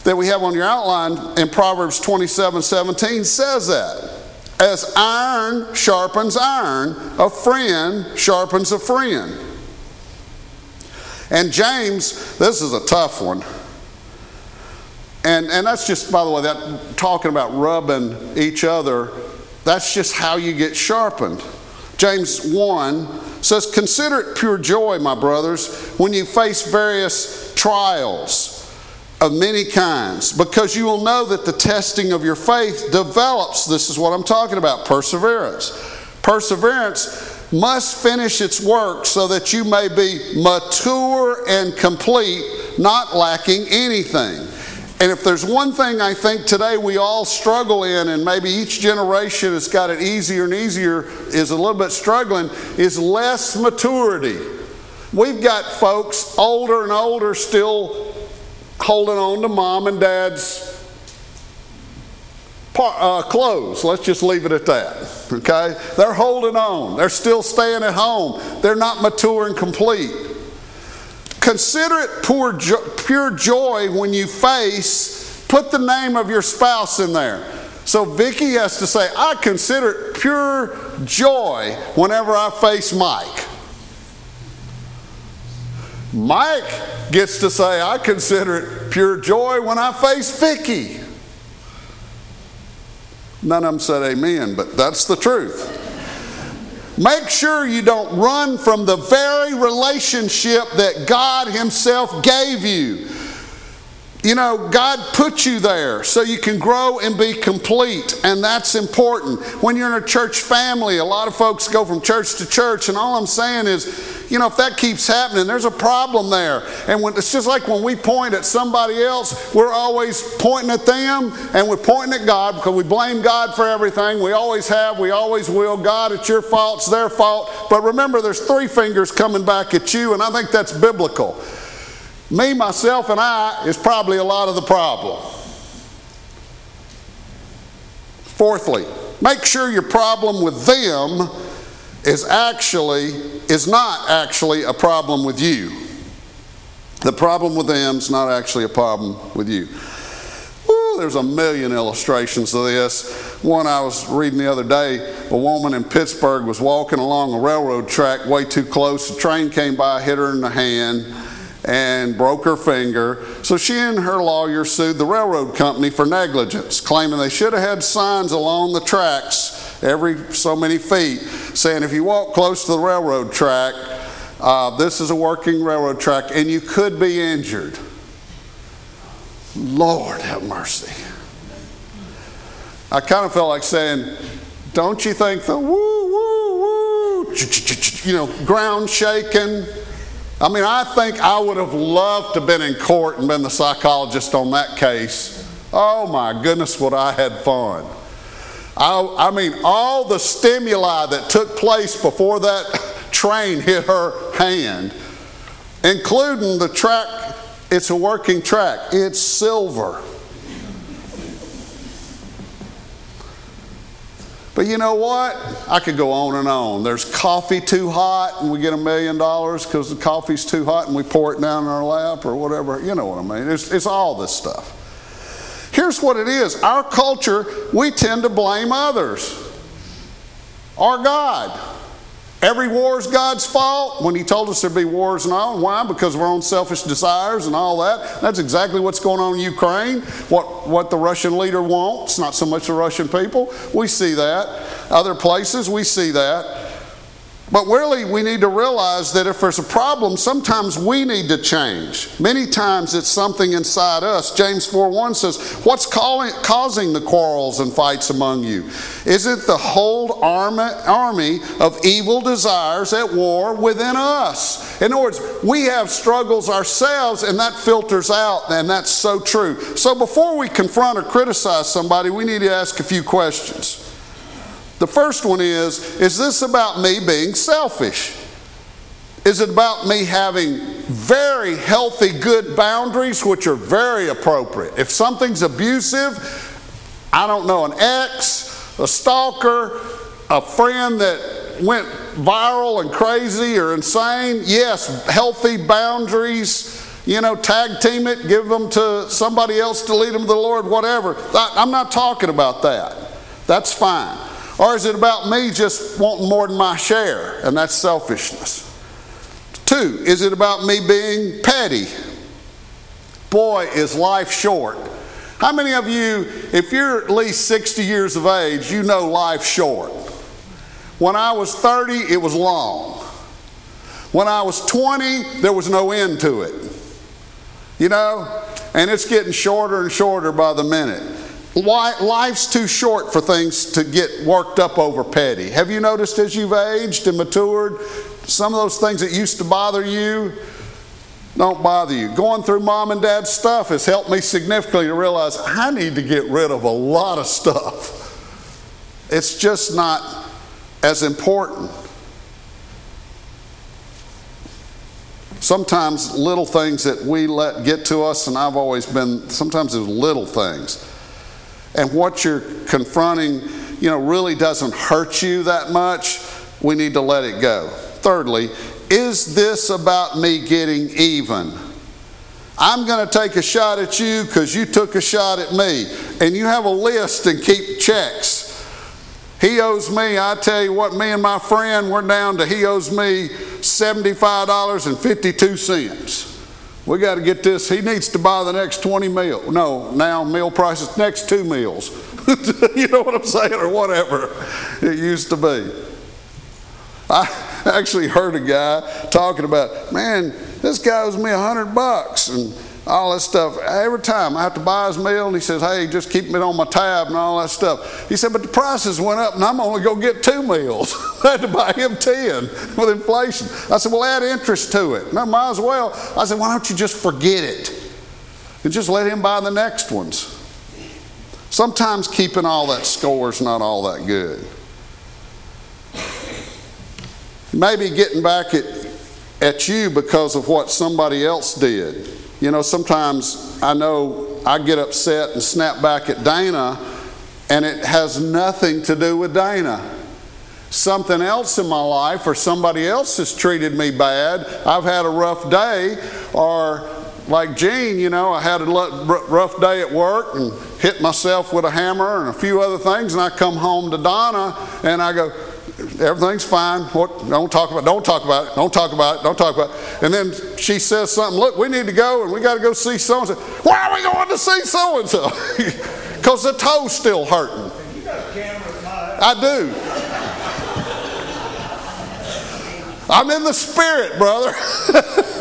that we have on your outline in Proverbs 27 17 says that. As iron sharpens iron, a friend sharpens a friend. And James, this is a tough one. And, and that's just, by the way, that talking about rubbing each other, that's just how you get sharpened. James 1 says, Consider it pure joy, my brothers, when you face various trials of many kinds, because you will know that the testing of your faith develops, this is what I'm talking about, perseverance. Perseverance must finish its work so that you may be mature and complete, not lacking anything. And if there's one thing I think today we all struggle in, and maybe each generation has got it easier and easier, is a little bit struggling, is less maturity. We've got folks older and older still holding on to mom and dad's uh, clothes. Let's just leave it at that. Okay? They're holding on. They're still staying at home. They're not mature and complete. Consider it pure, pure joy when you face, put the name of your spouse in there. So Vicky has to say, I consider it pure joy whenever I face Mike. Mike gets to say, I consider it pure joy when I face Vicky. None of them said amen, but that's the truth. Make sure you don't run from the very relationship that God Himself gave you. You know, God put you there so you can grow and be complete, and that's important. When you're in a church family, a lot of folks go from church to church, and all I'm saying is, you know, if that keeps happening, there's a problem there. And when, it's just like when we point at somebody else, we're always pointing at them and we're pointing at God because we blame God for everything. We always have, we always will. God, it's your fault, it's their fault. But remember, there's three fingers coming back at you, and I think that's biblical. Me, myself, and I is probably a lot of the problem. Fourthly, make sure your problem with them is actually is not actually a problem with you. The problem with them is not actually a problem with you. Woo, there's a million illustrations of this. One I was reading the other day a woman in Pittsburgh was walking along a railroad track way too close. A train came by, hit her in the hand, and broke her finger. So she and her lawyer sued the railroad company for negligence, claiming they should have had signs along the tracks every so many feet saying if you walk close to the railroad track, uh, this is a working railroad track and you could be injured. Lord have mercy. I kind of felt like saying, don't you think the woo, woo, woo, you know, ground shaking? I mean, I think I would have loved to have been in court and been the psychologist on that case. Oh my goodness, would I had fun. I, I mean, all the stimuli that took place before that train hit her hand, including the track, it's a working track, it's silver. But you know what? I could go on and on. There's coffee too hot and we get a million dollars because the coffee's too hot and we pour it down in our lap or whatever. You know what I mean? It's, it's all this stuff. Here's what it is our culture, we tend to blame others or God. Every war is God's fault when He told us there'd be wars and all. Why? Because of our own selfish desires and all that. That's exactly what's going on in Ukraine, what, what the Russian leader wants, not so much the Russian people. We see that. Other places, we see that. But really, we need to realize that if there's a problem, sometimes we need to change. Many times it's something inside us. James 4 1 says, What's calling, causing the quarrels and fights among you? Is it the whole army of evil desires at war within us? In other words, we have struggles ourselves, and that filters out, and that's so true. So before we confront or criticize somebody, we need to ask a few questions. The first one is Is this about me being selfish? Is it about me having very healthy, good boundaries, which are very appropriate? If something's abusive, I don't know, an ex, a stalker, a friend that went viral and crazy or insane, yes, healthy boundaries. You know, tag team it, give them to somebody else to lead them to the Lord, whatever. I'm not talking about that. That's fine. Or is it about me just wanting more than my share? And that's selfishness. Two, is it about me being petty? Boy, is life short. How many of you, if you're at least 60 years of age, you know life's short? When I was 30, it was long. When I was 20, there was no end to it. You know? And it's getting shorter and shorter by the minute. Life's too short for things to get worked up over petty. Have you noticed as you've aged and matured, some of those things that used to bother you don't bother you? Going through mom and dad's stuff has helped me significantly to realize I need to get rid of a lot of stuff. It's just not as important. Sometimes little things that we let get to us, and I've always been, sometimes it's little things and what you're confronting, you know, really doesn't hurt you that much, we need to let it go. Thirdly, is this about me getting even? I'm going to take a shot at you because you took a shot at me. And you have a list and keep checks. He owes me, I tell you what, me and my friend, we're down to he owes me $75.52. We got to get this. He needs to buy the next 20 meal. No, now meal prices, next two meals. [laughs] you know what I'm saying? Or whatever it used to be. I actually heard a guy talking about, man, this guy owes me a hundred bucks. And all that stuff. Every time I have to buy his meal, and he says, "Hey, just keep it on my tab and all that stuff." He said, "But the prices went up, and I'm only going to get two meals. [laughs] I had to buy him ten with inflation." I said, "Well, add interest to it." No, might as well. I said, "Why don't you just forget it and just let him buy the next ones?" Sometimes keeping all that score is not all that good. Maybe getting back at, at you because of what somebody else did. You know, sometimes I know I get upset and snap back at Dana, and it has nothing to do with Dana. Something else in my life, or somebody else has treated me bad, I've had a rough day, or like Gene, you know, I had a rough day at work and hit myself with a hammer and a few other things, and I come home to Donna and I go, everything's fine. What? Don't talk about. it. Don't talk about it. Don't talk about it. Don't talk about it. And then she says something. Look, we need to go, and we got to go see so and so. Why are we going to see so and [laughs] so? Because the toe's still hurting. I do. I'm in the spirit, brother. [laughs]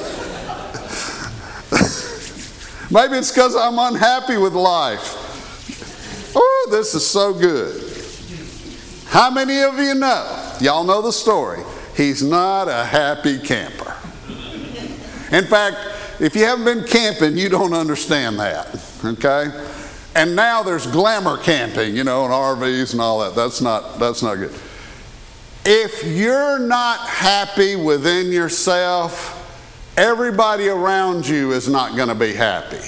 Maybe it's because I'm unhappy with life. Oh, this is so good. How many of you know? Y'all know the story. He's not a happy camper. In fact, if you haven't been camping, you don't understand that, okay? And now there's glamour camping, you know, and RVs and all that. That's not, that's not good. If you're not happy within yourself, everybody around you is not going to be happy.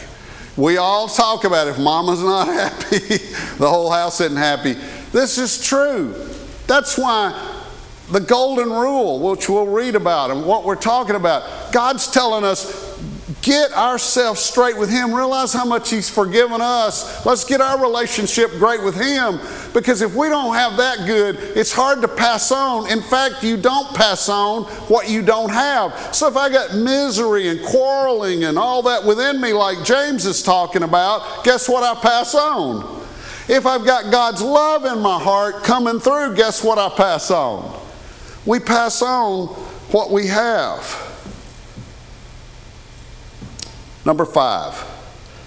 We all talk about if mama's not [laughs] happy, the whole house isn't happy. This is true. That's why the golden rule, which we'll read about and what we're talking about, God's telling us get ourselves straight with Him. Realize how much He's forgiven us. Let's get our relationship great with Him because if we don't have that good, it's hard to pass on. In fact, you don't pass on what you don't have. So if I got misery and quarreling and all that within me, like James is talking about, guess what I pass on? If I've got God's love in my heart coming through, guess what I pass on? We pass on what we have. Number five,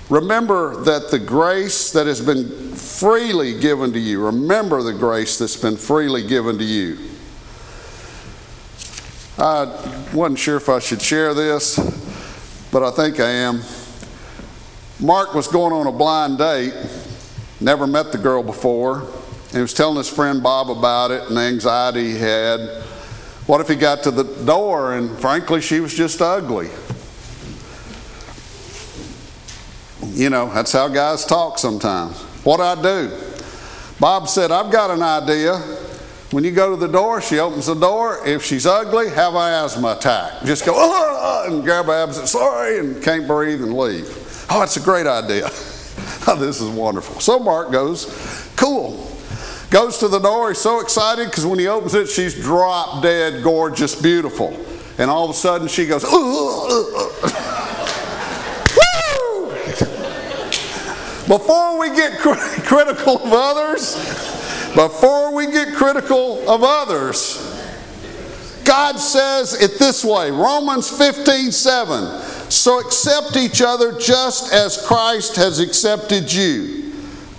remember that the grace that has been freely given to you, remember the grace that's been freely given to you. I wasn't sure if I should share this, but I think I am. Mark was going on a blind date, never met the girl before, and he was telling his friend Bob about it and the anxiety he had. What if he got to the door and frankly she was just ugly? You know, that's how guys talk sometimes. What I do? Bob said, I've got an idea. When you go to the door, she opens the door. If she's ugly, have an asthma attack. Just go, ah, and grab her abs, sorry, and can't breathe and leave. Oh, that's a great idea. [laughs] oh, this is wonderful. So Mark goes, cool. Goes to the door. He's so excited because when he opens it, she's drop dead, gorgeous, beautiful. And all of a sudden, she goes, [laughs] Before we get cr- [laughs] critical of others, before we get critical of others, God says it this way Romans 15 7. So accept each other just as Christ has accepted you.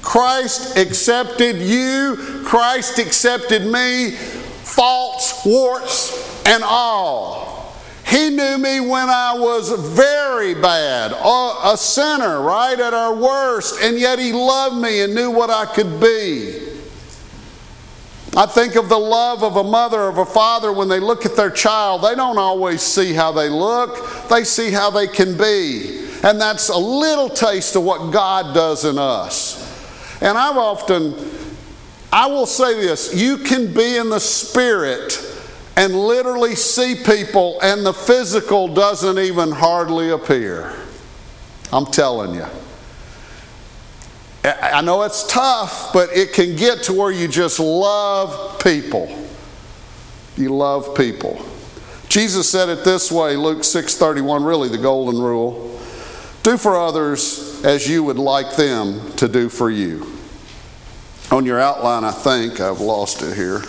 Christ accepted you, Christ accepted me, faults, warts, and all. He knew me when I was very bad, a sinner, right at our worst, and yet He loved me and knew what I could be. I think of the love of a mother of a father when they look at their child. They don't always see how they look, they see how they can be. And that's a little taste of what God does in us. And I've often, I will say this you can be in the Spirit and literally see people, and the physical doesn't even hardly appear. I'm telling you. I know it's tough, but it can get to where you just love people. You love people. Jesus said it this way, Luke 6:31, really the golden rule. Do for others as you would like them to do for you. On your outline, I think, I've lost it here.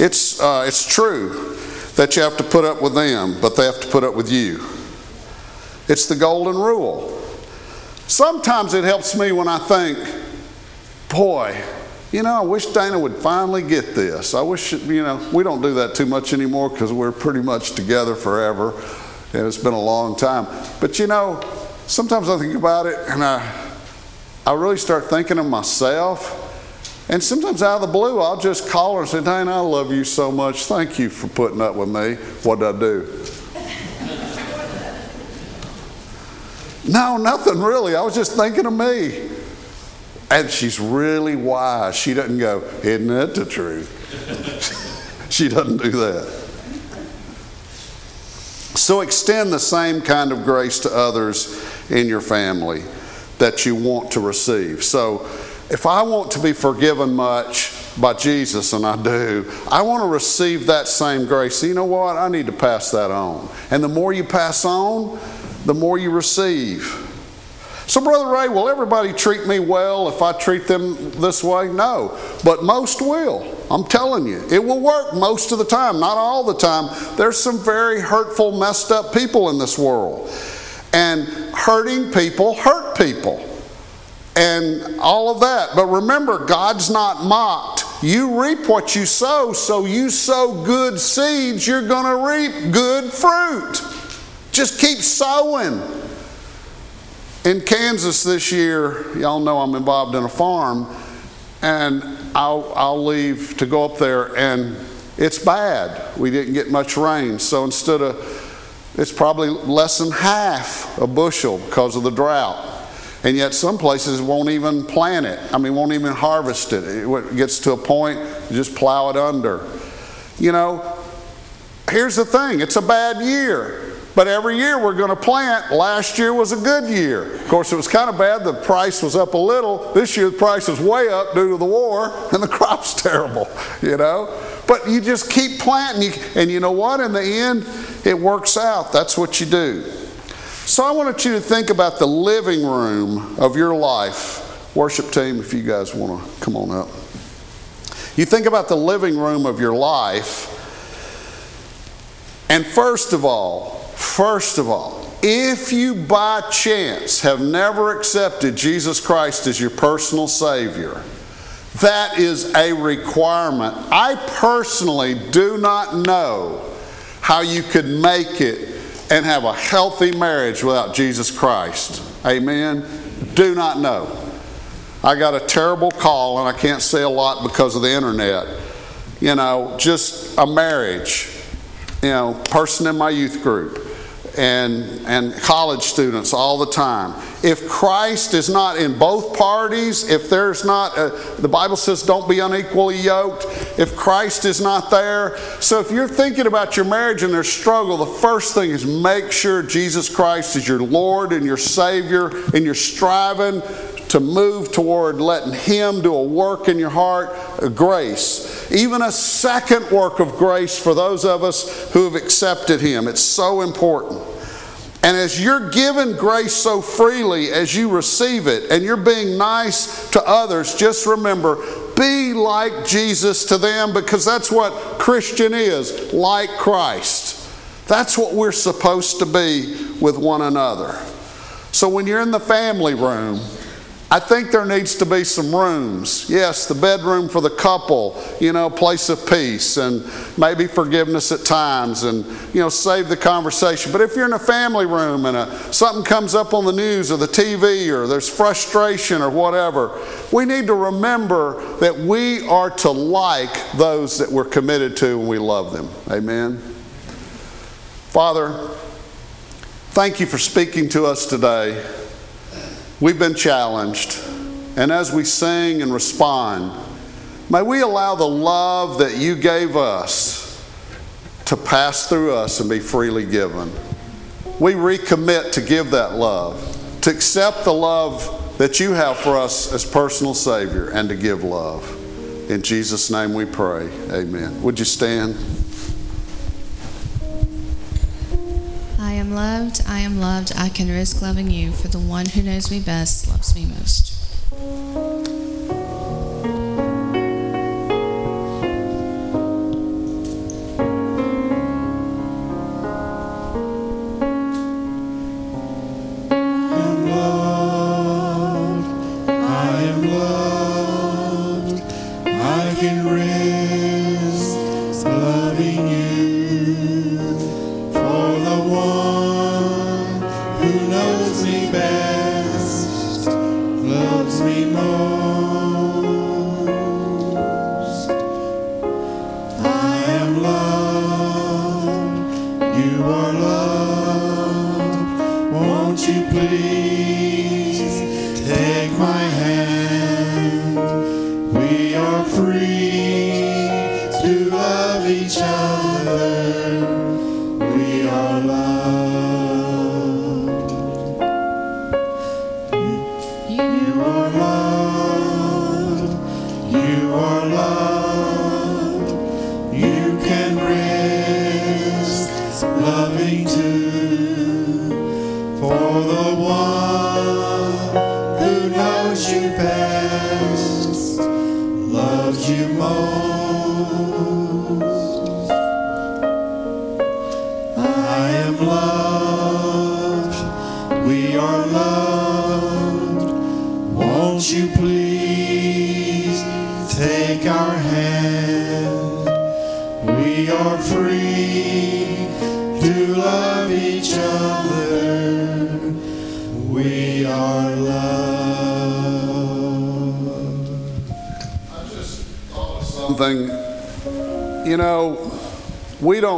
It's, uh, it's true that you have to put up with them, but they have to put up with you. It's the golden rule. Sometimes it helps me when I think, boy, you know, I wish Dana would finally get this. I wish, you know, we don't do that too much anymore because we're pretty much together forever and it's been a long time. But you know, sometimes I think about it and I, I really start thinking of myself and sometimes out of the blue, I'll just call her and say, Dana, I love you so much. Thank you for putting up with me. What did I do? [laughs] no, nothing really. I was just thinking of me. And she's really wise. She doesn't go, Isn't it the truth? [laughs] she doesn't do that. So extend the same kind of grace to others in your family that you want to receive. So if I want to be forgiven much by Jesus, and I do, I want to receive that same grace. You know what? I need to pass that on. And the more you pass on, the more you receive. So, Brother Ray, will everybody treat me well if I treat them this way? No, but most will. I'm telling you, it will work most of the time, not all the time. There's some very hurtful, messed up people in this world. And hurting people hurt people. And all of that. But remember, God's not mocked. You reap what you sow, so you sow good seeds, you're going to reap good fruit. Just keep sowing. In Kansas this year, y'all know I'm involved in a farm, and I'll, I'll leave to go up there, and it's bad. We didn't get much rain, so instead of, it's probably less than half a bushel because of the drought. And yet, some places won't even plant it. I mean, won't even harvest it. It gets to a point, you just plow it under. You know, here's the thing it's a bad year. But every year we're going to plant. Last year was a good year. Of course, it was kind of bad. The price was up a little. This year the price is way up due to the war, and the [laughs] crop's terrible, you know. But you just keep planting, and you know what? In the end, it works out. That's what you do. So I want you to think about the living room of your life. Worship team, if you guys want to come on up. You think about the living room of your life. And first of all, First of all, if you by chance have never accepted Jesus Christ as your personal Savior, that is a requirement. I personally do not know how you could make it and have a healthy marriage without Jesus Christ. Amen? Do not know. I got a terrible call, and I can't say a lot because of the internet. You know, just a marriage, you know, person in my youth group and, and college students all the time. If Christ is not in both parties, if there's not, a, the Bible says don't be unequally yoked, if Christ is not there. So if you're thinking about your marriage and there's struggle, the first thing is make sure Jesus Christ is your Lord and your Savior, and you're striving to move toward letting Him do a work in your heart, grace. Even a second work of grace for those of us who have accepted Him. It's so important. And as you're given grace so freely as you receive it, and you're being nice to others, just remember be like Jesus to them because that's what Christian is like Christ. That's what we're supposed to be with one another. So when you're in the family room, I think there needs to be some rooms. Yes, the bedroom for the couple, you know, place of peace and maybe forgiveness at times and, you know, save the conversation. But if you're in a family room and a, something comes up on the news or the TV or there's frustration or whatever, we need to remember that we are to like those that we're committed to and we love them. Amen. Father, thank you for speaking to us today. We've been challenged. And as we sing and respond, may we allow the love that you gave us to pass through us and be freely given. We recommit to give that love, to accept the love that you have for us as personal Savior, and to give love. In Jesus' name we pray. Amen. Would you stand? I am loved, I am loved, I can risk loving you, for the one who knows me best loves me most.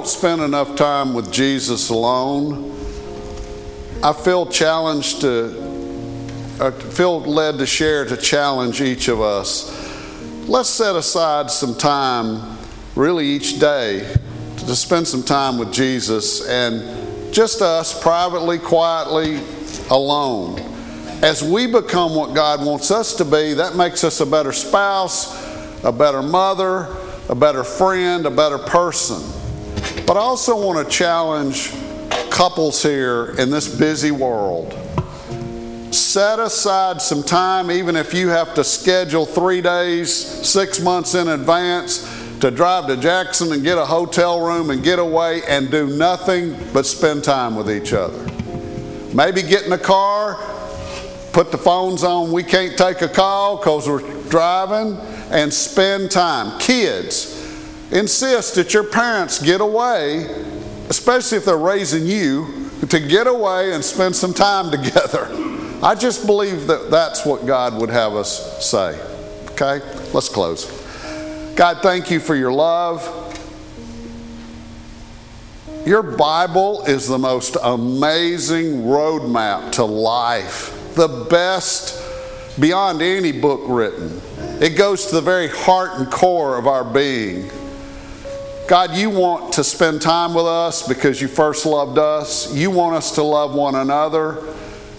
Don't spend enough time with Jesus alone. I feel challenged to, I feel led to share to challenge each of us. Let's set aside some time, really each day, to spend some time with Jesus and just us privately, quietly, alone. As we become what God wants us to be, that makes us a better spouse, a better mother, a better friend, a better person. But I also want to challenge couples here in this busy world. Set aside some time, even if you have to schedule three days, six months in advance, to drive to Jackson and get a hotel room and get away and do nothing but spend time with each other. Maybe get in the car, put the phones on, we can't take a call because we're driving, and spend time. Kids, insist that your parents get away, especially if they're raising you, to get away and spend some time [laughs] together. I just believe that that's what God would have us say. Okay? Let's close. God, thank you for your love. Your Bible is the most amazing roadmap to life, the best beyond any book written. It goes to the very heart and core of our being. God, you want to spend time with us because you first loved us. You want us to love one another.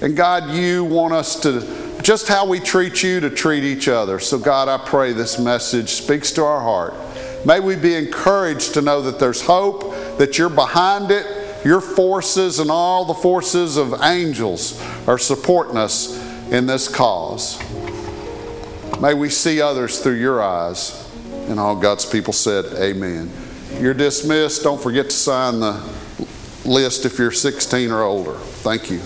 And God, you want us to, just how we treat you, to treat each other. So, God, I pray this message speaks to our heart. May we be encouraged to know that there's hope, that you're behind it. Your forces and all the forces of angels are supporting us in this cause. May we see others through your eyes. And all God's people said, Amen. You're dismissed. Don't forget to sign the list if you're 16 or older. Thank you.